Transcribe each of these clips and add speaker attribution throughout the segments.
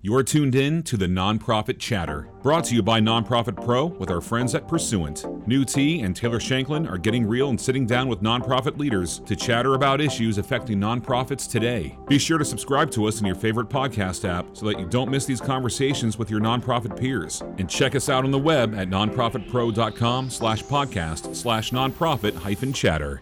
Speaker 1: You are tuned in to the Nonprofit Chatter, brought to you by Nonprofit Pro with our friends at Pursuant. Nhu Te and Taylor Shanklin are getting real and sitting down with nonprofit leaders to chatter about issues affecting nonprofits today. Be sure to subscribe to us in your favorite podcast app so that you don't miss these conversations with your nonprofit peers. And check us out on the web at nonprofitpro.com slash podcast slash nonprofit hyphen chatter.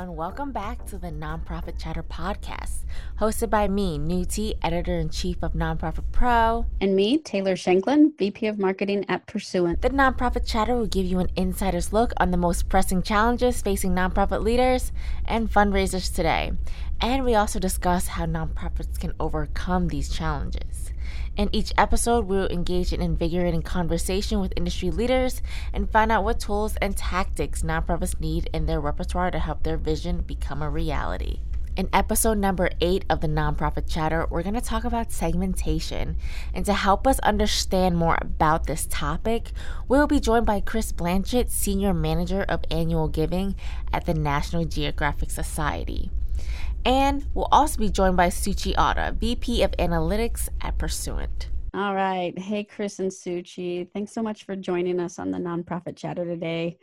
Speaker 2: Everyone. Welcome back to the Nonprofit Chatter podcast, hosted by me, Nhu Te, editor in chief of Nonprofit Pro.
Speaker 3: And me, Taylor Shanklin, VP of Marketing at Pursuant.
Speaker 2: The Nonprofit Chatter will give you an insider's look on the most pressing challenges facing nonprofit leaders and fundraisers today. And we also discuss how nonprofits can overcome these challenges. In each episode, we will engage in invigorating conversation with industry leaders and find out what tools and tactics nonprofits need in their repertoire to help their vision become a reality. In episode number eight of the Nonprofit Chatter, we're going to talk about segmentation. And to help us understand more about this topic, we will be joined by Kris Blanchette, Senior Manager of Annual Giving at the National Geographic Society. And we'll also be joined by Suchi Otta, VP of Analytics at Pursuant.
Speaker 3: All right. Hey, Kris and Suchi. Thanks so much for joining us on the Nonprofit Chatter today.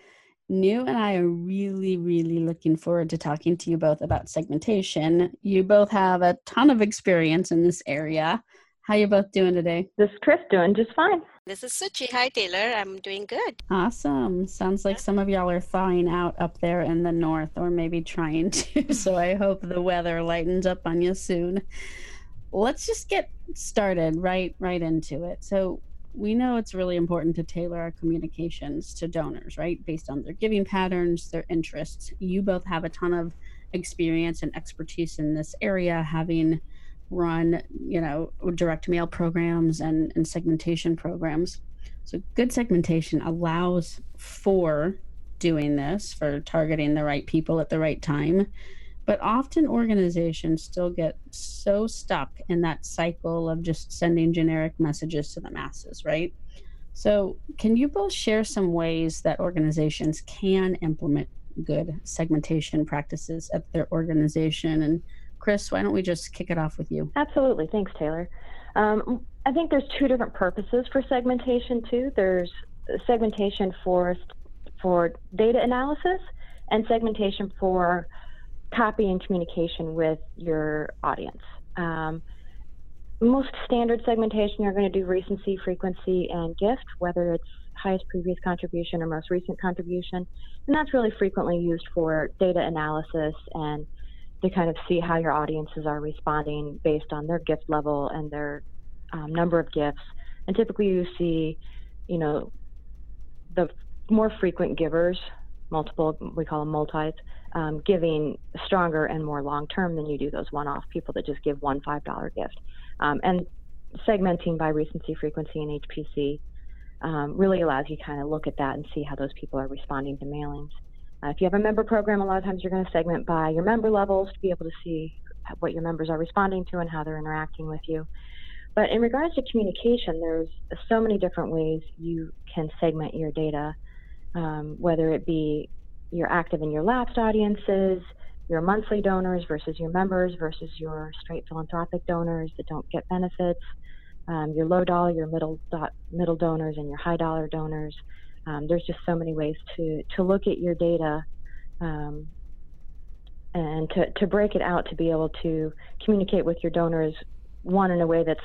Speaker 3: Nhu and I are really, really looking forward to talking to you both about segmentation. You both have a ton of experience in this area. How you both doing today?
Speaker 4: This is Kris doing just fine.
Speaker 5: This is Suchi. Hi, Taylor. I'm doing good.
Speaker 3: Awesome. Sounds like some of y'all are thawing out up there in the north, or maybe trying to. So I hope the weather lightens up on you soon. Let's just get started right right into it. So we know it's really important to tailor our communications to donors, right? Based on their giving patterns, their interests. You both have a ton of experience and expertise in this area, having run, you know, direct mail programs and, and segmentation programs. So good segmentation allows for doing this, for targeting the right people at the right time. But often organizations still get so stuck in that cycle of just sending generic messages to the masses, right? So, can you both share some ways that organizations can implement good segmentation practices at their organization? And Kris, why don't we just kick it off with you?
Speaker 4: Absolutely. Thanks, Taylor. Um, I think there's two different purposes for segmentation too. There's segmentation for for data analysis and segmentation for copy and communication with your audience. Um, most standard segmentation, you're going to do recency, frequency, and gift, whether it's highest previous contribution or most recent contribution. And that's really frequently used for data analysis and to kind of see how your audiences are responding based on their gift level and their um, number of gifts. And typically, you see, you know, the more frequent givers, multiple, we call them multis, um, giving stronger and more long term than you do those one off people that just give one $5 gift. Um, and segmenting by recency, frequency, and HPC um, really allows you to kind of look at that and see how those people are responding to mailings. Uh, if you have a member program, a lot of times you're going to segment by your member levels to be able to see what your members are responding to and how they're interacting with you. But in regards to communication, there's so many different ways you can segment your data, um, whether it be your active and your lapsed audiences, your monthly donors versus your members versus your straight philanthropic donors that don't get benefits, um, your low dollar, your middle middle donors, and your high dollar donors. Um, there's just so many ways to to look at your data um, and to, to break it out to be able to communicate with your donors one in a way that's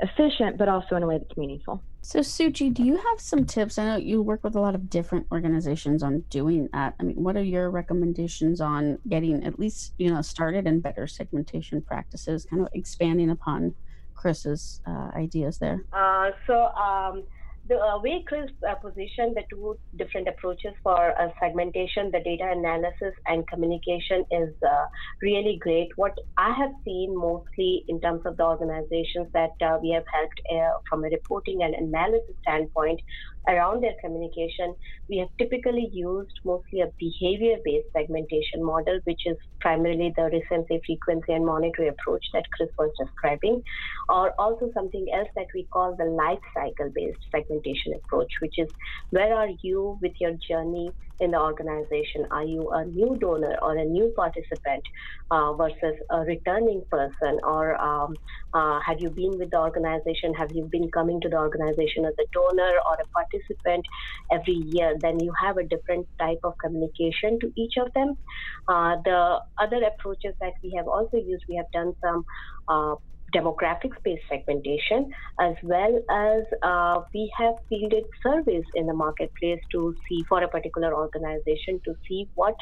Speaker 4: efficient but also in a way that's meaningful.
Speaker 3: So Suchi, do you have some tips? I know you work with a lot of different organizations on doing that. I mean, what are your recommendations on getting at least, you know, started in better segmentation practices, kind of expanding upon Kris's uh, ideas there?
Speaker 6: Uh, so um, the uh, way Kris uh, positioned the two different approaches for uh, segmentation, the data analysis and communication is uh, really great. What I have seen mostly in terms of the organizations that uh, we have helped uh, from a reporting and analysis standpoint around their communication, we have typically used mostly a behavior-based segmentation model, which is primarily the recency, frequency, and monetary approach that Kris was describing, or also something else that we call the life cycle-based segmentation segmentation approach, which is where are you with your journey in the organization? Are you a new donor or a new participant uh, versus a returning person? Or um, uh, have you been with the organization? Have you been coming to the organization as a donor or a participant every year? Then you have a different type of communication to each of them. Uh, the other approaches that we have also used, we have done some demographics based segmentation, as well as uh, we have fielded surveys in the marketplace to see for a particular organization to see what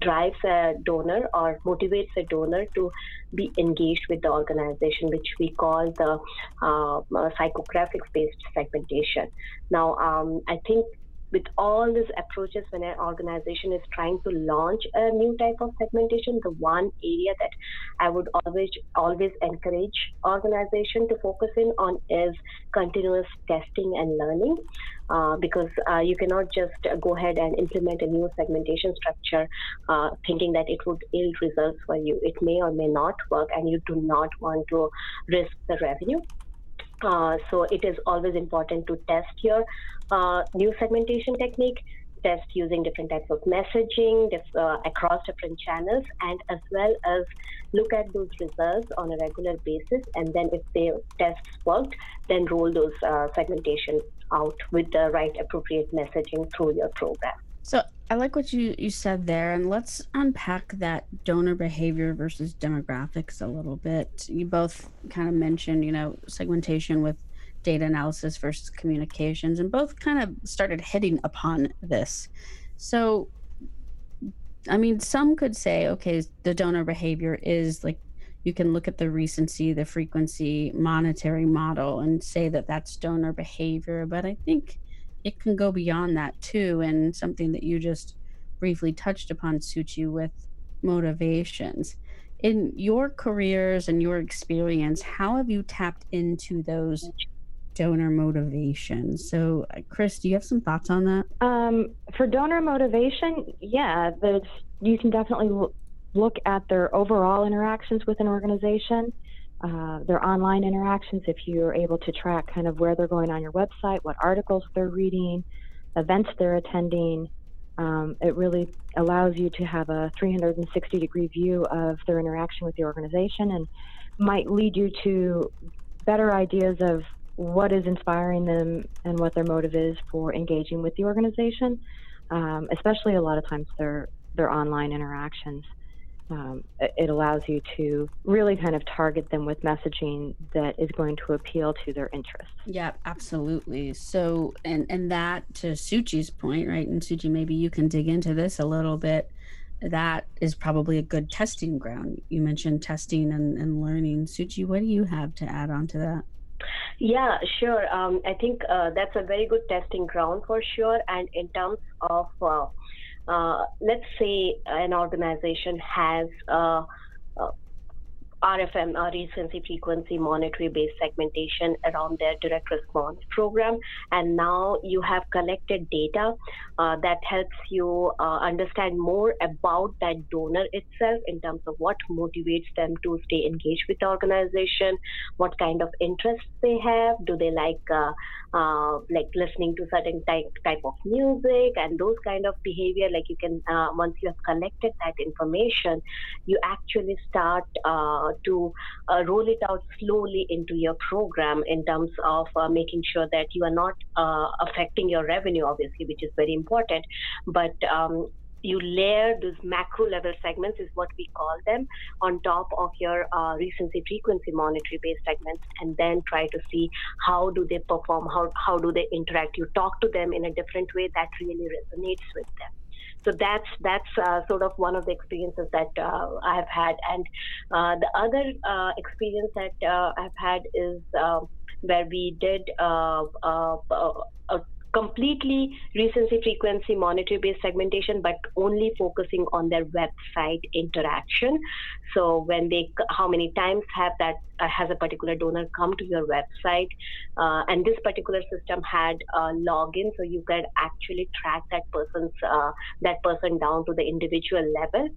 Speaker 6: drives a donor or motivates a donor to be engaged with the organization, which we call the uh, psychographics based segmentation. Now, um, I think with all these approaches when an organization is trying to launch a new type of segmentation the one area that i would always always encourage organization to focus in on is continuous testing and learning. Uh, because uh, you cannot just go ahead and implement a new segmentation structure uh, thinking that it would yield results for you. It may or may not work and you do not want to risk the revenue uh, so it is always important to test your uh, new segmentation technique, test using different types of messaging uh, across different channels, and as well as look at those results on a regular basis. And then if the tests worked, then roll those uh, segmentation out with the right appropriate messaging through your program.
Speaker 3: So I like what you, you said there, and let's unpack that donor behavior versus demographics a little bit. You both kind of mentioned, you know, segmentation with data analysis versus communications, and both kind of started hitting upon this. So, I mean, some could say, okay, the donor behavior is like you can look at the recency, the frequency, monetary model, and say that that's donor behavior. But I think it can go beyond that too and something that you just briefly touched upon suchi with motivations. In your careers and your experience how have you tapped into those donor motivations? So uh, kris do you have some thoughts on that?
Speaker 7: Um, for donor motivation yeah you can definitely look at their overall interactions with an organization uh, their online interactions, if you're able to track kind of where they're going on your website, what articles they're reading, events they're attending, um, it really allows you to have a 360 degree view of their interaction with the organization and might lead you to better ideas of what is inspiring them and what their motive is for engaging with the organization, um, especially a lot of times their their online interactions um, it allows you to really kind of target them with messaging that is going to appeal to their interests.
Speaker 3: Yeah, absolutely. So, and and that to Suchi's point, right? And Suchi, maybe you can dig into this a little bit. That is probably a good testing ground. You mentioned testing and, and learning. Suchi, what do you have to add on to that?
Speaker 6: Yeah, sure. Um, I think uh, that's a very good testing ground for sure. And in terms of uh, uh, Uh, let's say an organization has a RFM, or recency frequency monetary based segmentation around their direct response program. And now you have collected data uh, that helps you uh, understand more about that donor itself in terms of what motivates them to stay engaged with the organization, what kind of interests they have, do they like uh, uh like listening to certain type, type of music and those kind of behavior. Like you can, uh, once you have collected that information, you actually start uh, to uh, roll it out slowly into your program in terms of uh, making sure that you are not uh, affecting your revenue, obviously, which is very important. But um, you layer those macro level segments is what we call them on top of your uh, recency frequency monetary based segments and then try to see how do they perform how, how do they interact you talk to them in a different way that really resonates with them so that's that's uh, sort of one of the experiences that uh, I have had, and uh, the other uh, experience that uh, I've had is uh, where we did a completely recency frequency monetary based segmentation, but only focusing on their website interaction. So when they, how many times have that uh, has a particular donor come to your website, uh, and this particular system had a login, so you could actually track that person's uh, that person down to the individual level,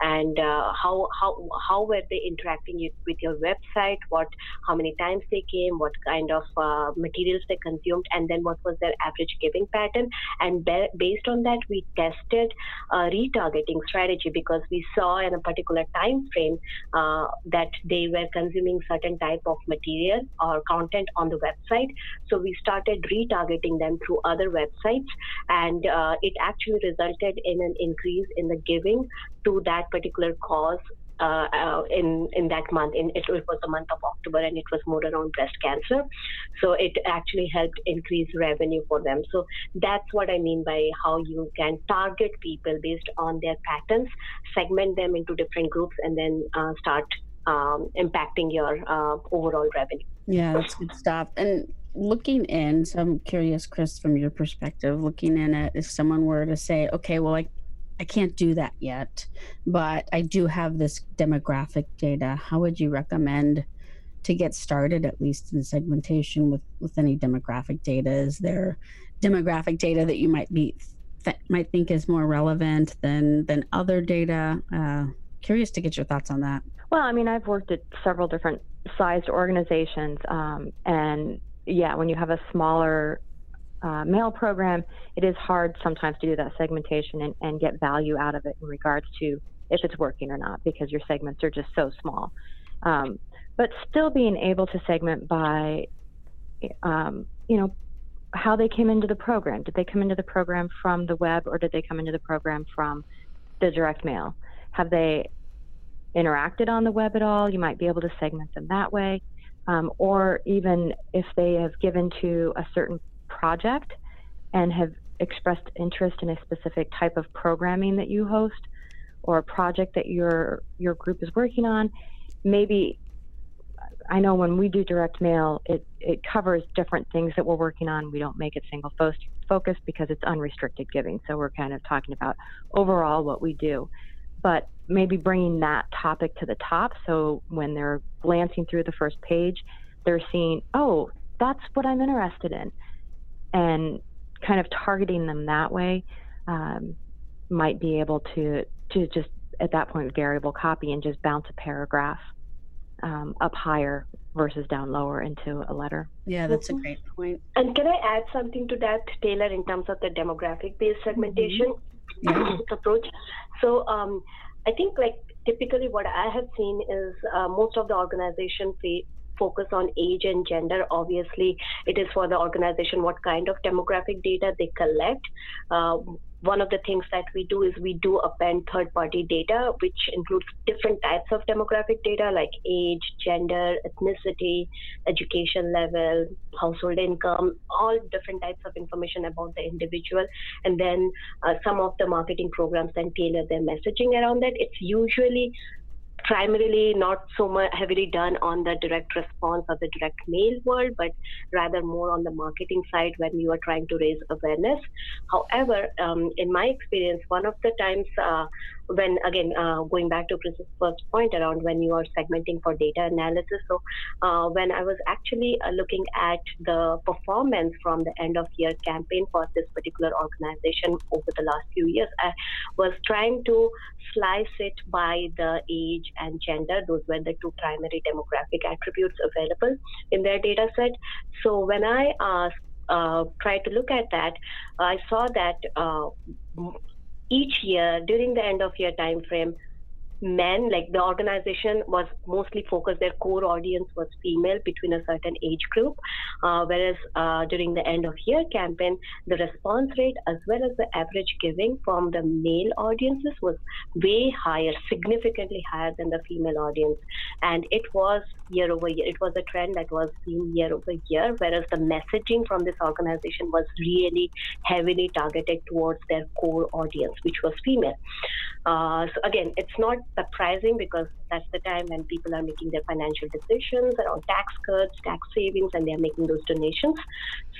Speaker 6: and uh, how how how were they interacting with your website, what how many times they came, what kind of uh, materials they consumed, and then what was their average giving pattern, and be- based on that we tested a retargeting strategy because we saw in a particular time frame uh, that they were consuming certain type of material or content on the website. So we started retargeting them through other websites, and uh, it actually resulted in an increase in the giving to that particular cause uh, uh, in in that month. In it, it, was the month of October, and it was more around breast cancer. So it actually helped increase revenue for them. So that's what I mean by how you can target people based on their patterns, segment them into different groups, and then uh, start um, impacting your uh, overall revenue.
Speaker 3: Yeah, that's good stuff. And looking in, so I'm curious, Kris, from your perspective, looking in at if someone were to say, okay, well, I I can't do that yet, but I do have this demographic data. How would you recommend to get started, at least in segmentation with with any demographic data? Is there demographic data that you might be th- might think is more relevant than than other data? Uh, curious to get your thoughts on that.
Speaker 4: Well, I mean, I've worked at several different sized organizations, um, and yeah, when you have a smaller uh, mail program, it is hard sometimes to do that segmentation and, and get value out of it in regards to if it's working or not because your segments are just so small. Um, but still being able to segment by, um, you know, how they came into the program. Did they come into the program from the web or did they come into the program from the direct mail? Have they interacted on the web at all? You might be able to segment them that way. Um, or even if they have given to a certain project and have expressed interest in a specific type of programming that you host or a project that your your group is working on, maybe I know when we do direct mail, it, it covers different things that we're working on. We don't make it single focused because it's unrestricted giving. So we're kind of talking about overall what we do. But maybe bringing that topic to the top. So when they're glancing through the first page, they're seeing, oh, that's what I'm interested in and kind of targeting them that way um, might be able to to just at that point variable copy and just bounce a paragraph um, up higher versus down lower into a letter.
Speaker 3: Yeah, that's a great point.
Speaker 6: And can I add something to that, Taylor, in terms of the demographic based segmentation mm-hmm. yeah. approach? So um, I think like typically what I have seen is uh, most of the organization focus on age and gender. Obviously, it is for the organization what kind of demographic data they collect. Uh, one of the things that we do is we do append third party data, which includes different types of demographic data like age, gender, ethnicity, education level, household income, all different types of information about the individual. And then uh, some of the marketing programs then tailor their messaging around that. It's usually primarily not so much heavily done on the direct response or the direct mail world, but rather more on the marketing side when you are trying to raise awareness. However, um, in my experience, one of the times uh, when again uh, going back to Kris's first point around when you are segmenting for data analysis. So uh, when I was actually uh, looking at the performance from the end of year campaign for this particular organization over the last few years, I was trying to slice it by the age and gender. Those were the two primary demographic attributes available in their data set. So when I asked uh, tried to look at that, I saw that uh, each year during the end of year time frame men like the organization was mostly focused their core audience was female between a certain age group. Uh, whereas uh, during the end of year campaign the response rate as well as the average giving from the male audiences was way higher significantly higher than the female audience. And it was year over year. It was a trend that was seen year over year whereas the messaging from this organization was really heavily targeted towards their core audience which was female. Uh, so again it's not surprising because that's the time when people are making their financial decisions around tax cuts, tax savings, and they're making those donations.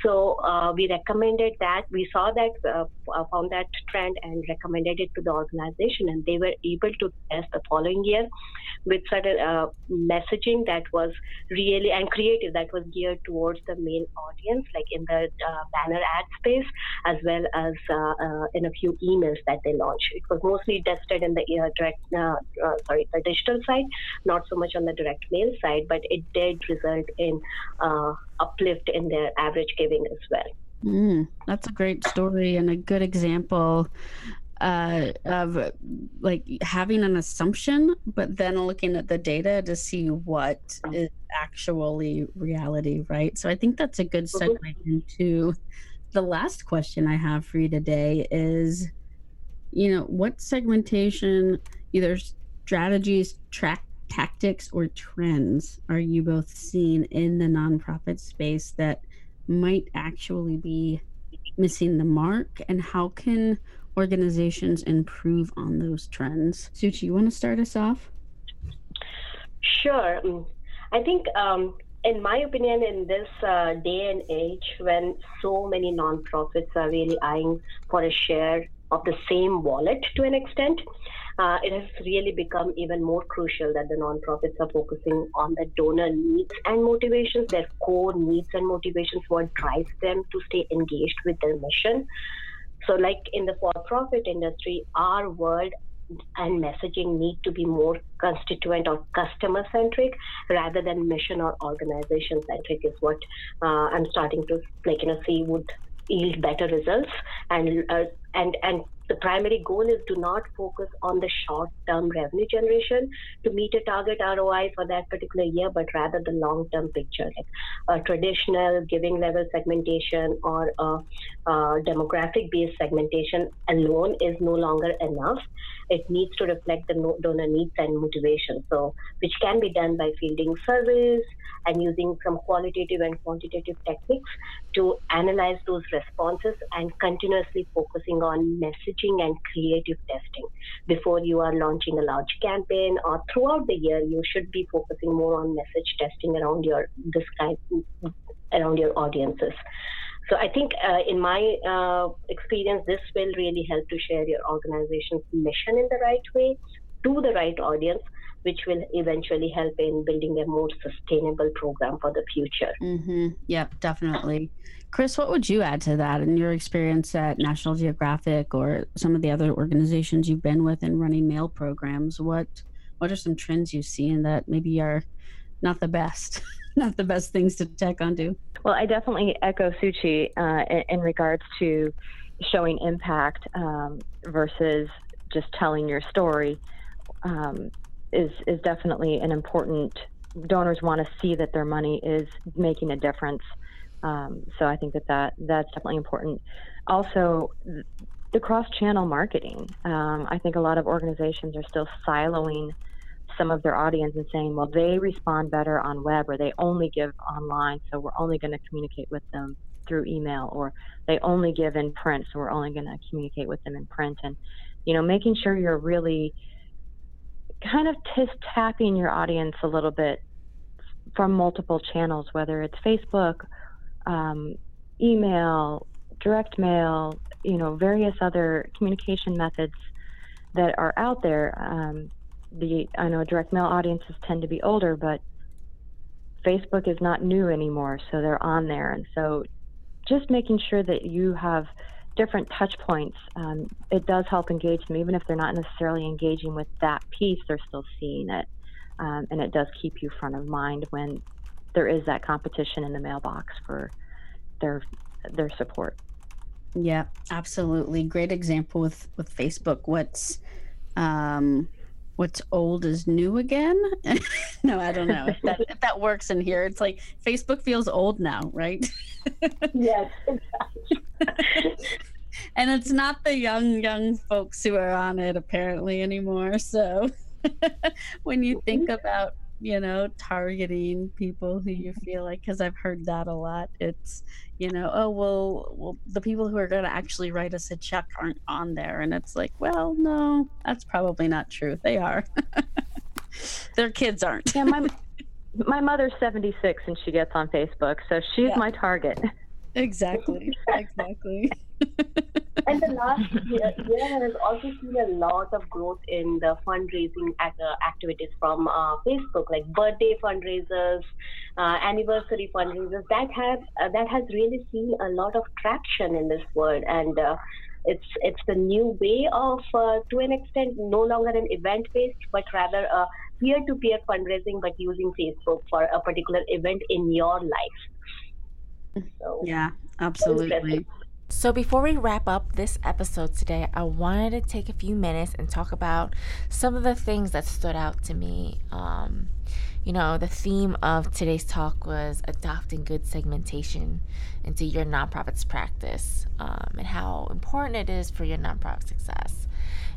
Speaker 6: So uh, we recommended that. We saw that, uh, uh, found that trend, and recommended it to the organization, and they were able to test the following year with certain uh, messaging that was really and creative that was geared towards the main audience, like in the uh, banner ad space, as well as uh, in a few emails that they launched. It was mostly tested in the direct, sorry, the digital side, not so much on the direct mail side, but it did result in uplift in their average giving as well.
Speaker 3: Mm, that's a great story and a good example uh, of like having an assumption, but then looking at the data to see what is actually reality, right? So I think that's a good segue mm-hmm. into the last question I have for you today is, you know, what segmentation, either strategies, track tactics, or trends are you both seeing in the nonprofit space that might actually be missing the mark, and how can organizations improve on those trends? Suchi, you want to start us off?
Speaker 6: Sure. Mm, I think, um, in my opinion, in this uh, day and age when so many nonprofits are really eyeing for a share of the same wallet to an extent, uh, it has really become even more crucial that the nonprofits are focusing on the donor needs and motivations, their core needs and motivations, what drives them to stay engaged with their mission. So, like in the for profit industry, our world and messaging need to be more constituent or customer centric rather than mission or organization centric is what uh, I'm starting to like you know see would yield better results and uh, and and the primary goal is to not focus on the short term revenue generation to meet a target ROI for that particular year, but rather the long term picture. Like a traditional giving level segmentation or a, a demographic based segmentation alone is no longer enough. It needs to reflect the donor needs and motivation. So, which can be done by fielding surveys and using some qualitative and quantitative techniques to analyze those responses and continuously focusing on messaging and creative testing. Before you are launching a large campaign or throughout the year you should be focusing more on message testing around your this kind around your audiences. So I think, uh, in my uh, experience, this will really help to share your organization's mission in the right way to the right audience, which will eventually help in building a more sustainable program for the future.
Speaker 3: Mm-hmm. Yep, definitely. Kris, what would you add to that in your experience at National Geographic or some of the other organizations you've been with in running mail programs? What what are some trends you see in that maybe are not the best, not the best things to check onto?
Speaker 4: Well, I definitely echo Suchi uh, in, in, regards to showing impact um, versus just telling your story. Um, is is definitely an important. Donors want to see that their money is making a difference um, so I think that, that that's definitely important. Also, the cross-channel marketing. Um, I think a lot of organizations are still siloing some of their audience and saying, well, they respond better on web or they only give online, so we're only going to communicate with them through email, or they only give in print, so we're only going to communicate with them in print. And, you know, making sure you're really kind of just tapping your audience a little bit from multiple channels, whether it's Facebook um, email, direct mail, you know, various other communication methods that are out there. Um, the I know direct mail audiences tend to be older, but Facebook is not new anymore, so they're on there, and so just making sure that you have different touch points, um, it does help engage them, even if they're not necessarily engaging with that piece, they're still seeing it, um, and it does keep you front of mind when there is that competition in the mailbox for their their support.
Speaker 3: Yeah, absolutely. Great example with with Facebook. What's um what's old is new again? no, I don't know if that if that works in here. It's like Facebook feels old now, right?
Speaker 6: yes,
Speaker 3: and it's not the young young folks who are on it apparently anymore. So when you think about you know, targeting people who you feel like, because I've heard that a lot. It's, you know, oh, well, well, the people who are going to actually write us a check aren't on there. And it's like, well, no, that's probably not true. They are. Their kids aren't.
Speaker 4: Yeah, my my mother's 76 and she gets on Facebook, so she's yeah. my target.
Speaker 3: Exactly. Exactly.
Speaker 6: and the last year, year has also seen a lot of growth in the fundraising uh, activities from uh, Facebook, like birthday fundraisers, uh, anniversary fundraisers. That have uh, that has really seen a lot of traction in this world, and uh, it's it's the new way of, uh, to an extent, no longer an event based, but rather a peer to peer fundraising, but using Facebook for a particular event in your life.
Speaker 3: So, yeah, absolutely.
Speaker 2: So, before we wrap up this episode today, I wanted to take a few minutes and talk about some of the things that stood out to me. Um, you know, the theme of today's talk was adopting good segmentation into your nonprofit's practice um, and how important it is for your nonprofit success.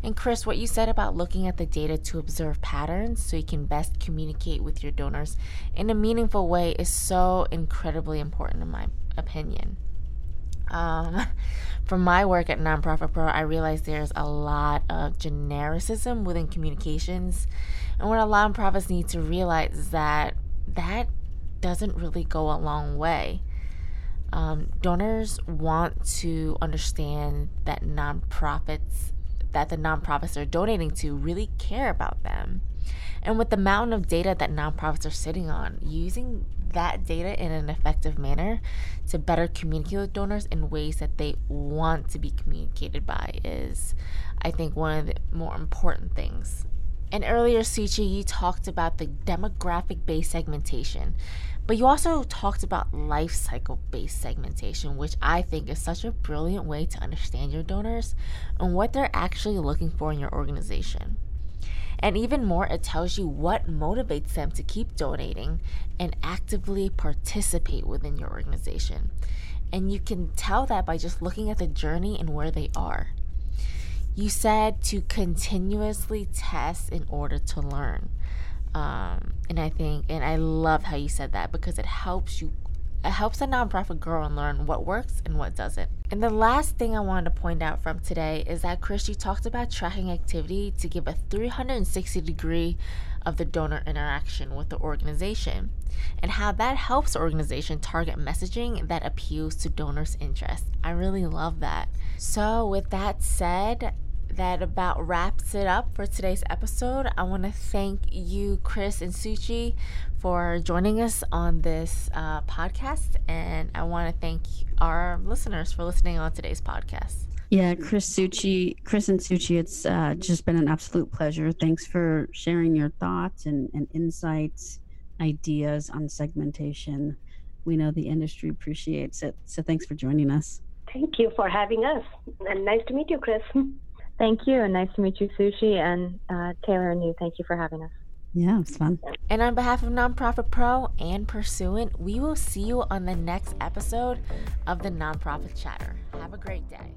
Speaker 2: And Kris, what you said about looking at the data to observe patterns so you can best communicate with your donors in a meaningful way is so incredibly important, in my opinion. Um, from my work at Nonprofit Pro, I realized there's a lot of genericism within communications. And what a lot of nonprofits need to realize is that that doesn't really go a long way. Um, donors want to understand that nonprofits, that the nonprofits they're donating to really care about them. And with the mountain of data that nonprofits are sitting on, using that data in an effective manner to better communicate with donors in ways that they want to be communicated by is, I think, one of the more important things. And earlier, Suchi, you talked about the demographic based segmentation, but you also talked about life cycle based segmentation, which I think is such a brilliant way to understand your donors and what they're actually looking for in your organization. And even more, it tells you what motivates them to keep donating and actively participate within your organization. And you can tell that by just looking at the journey and where they are. You said to continuously test in order to learn. Um, and I think, and I love how you said that because it helps you it helps a nonprofit grow and learn what works and what doesn't. And the last thing I wanted to point out from today is that Kris, you talked about tracking activity to give a 360 degree of the donor interaction with the organization and how that helps the organization target messaging that appeals to donors' interests. I really love that. So, with that said, that about wraps it up for today's episode. I want to thank you, Kris and Suchi, for joining us on this uh, podcast. And I want to thank our listeners for listening on today's podcast.
Speaker 3: Yeah, Kris Suchi, Kris and Suchi, it's uh, just been an absolute pleasure. Thanks for sharing your thoughts and, and insights, ideas on segmentation. We know the industry appreciates it. So thanks for joining us.
Speaker 6: Thank you for having us. And nice to meet you, Kris.
Speaker 4: Thank you, and nice to meet you, Suchi, and uh, Taylor and you. Thank you for having us.
Speaker 3: Yeah, it's fun.
Speaker 2: And on behalf of Nonprofit Pro and Pursuant, we will see you on the next episode of the Nonprofit Chatter. Have a great day.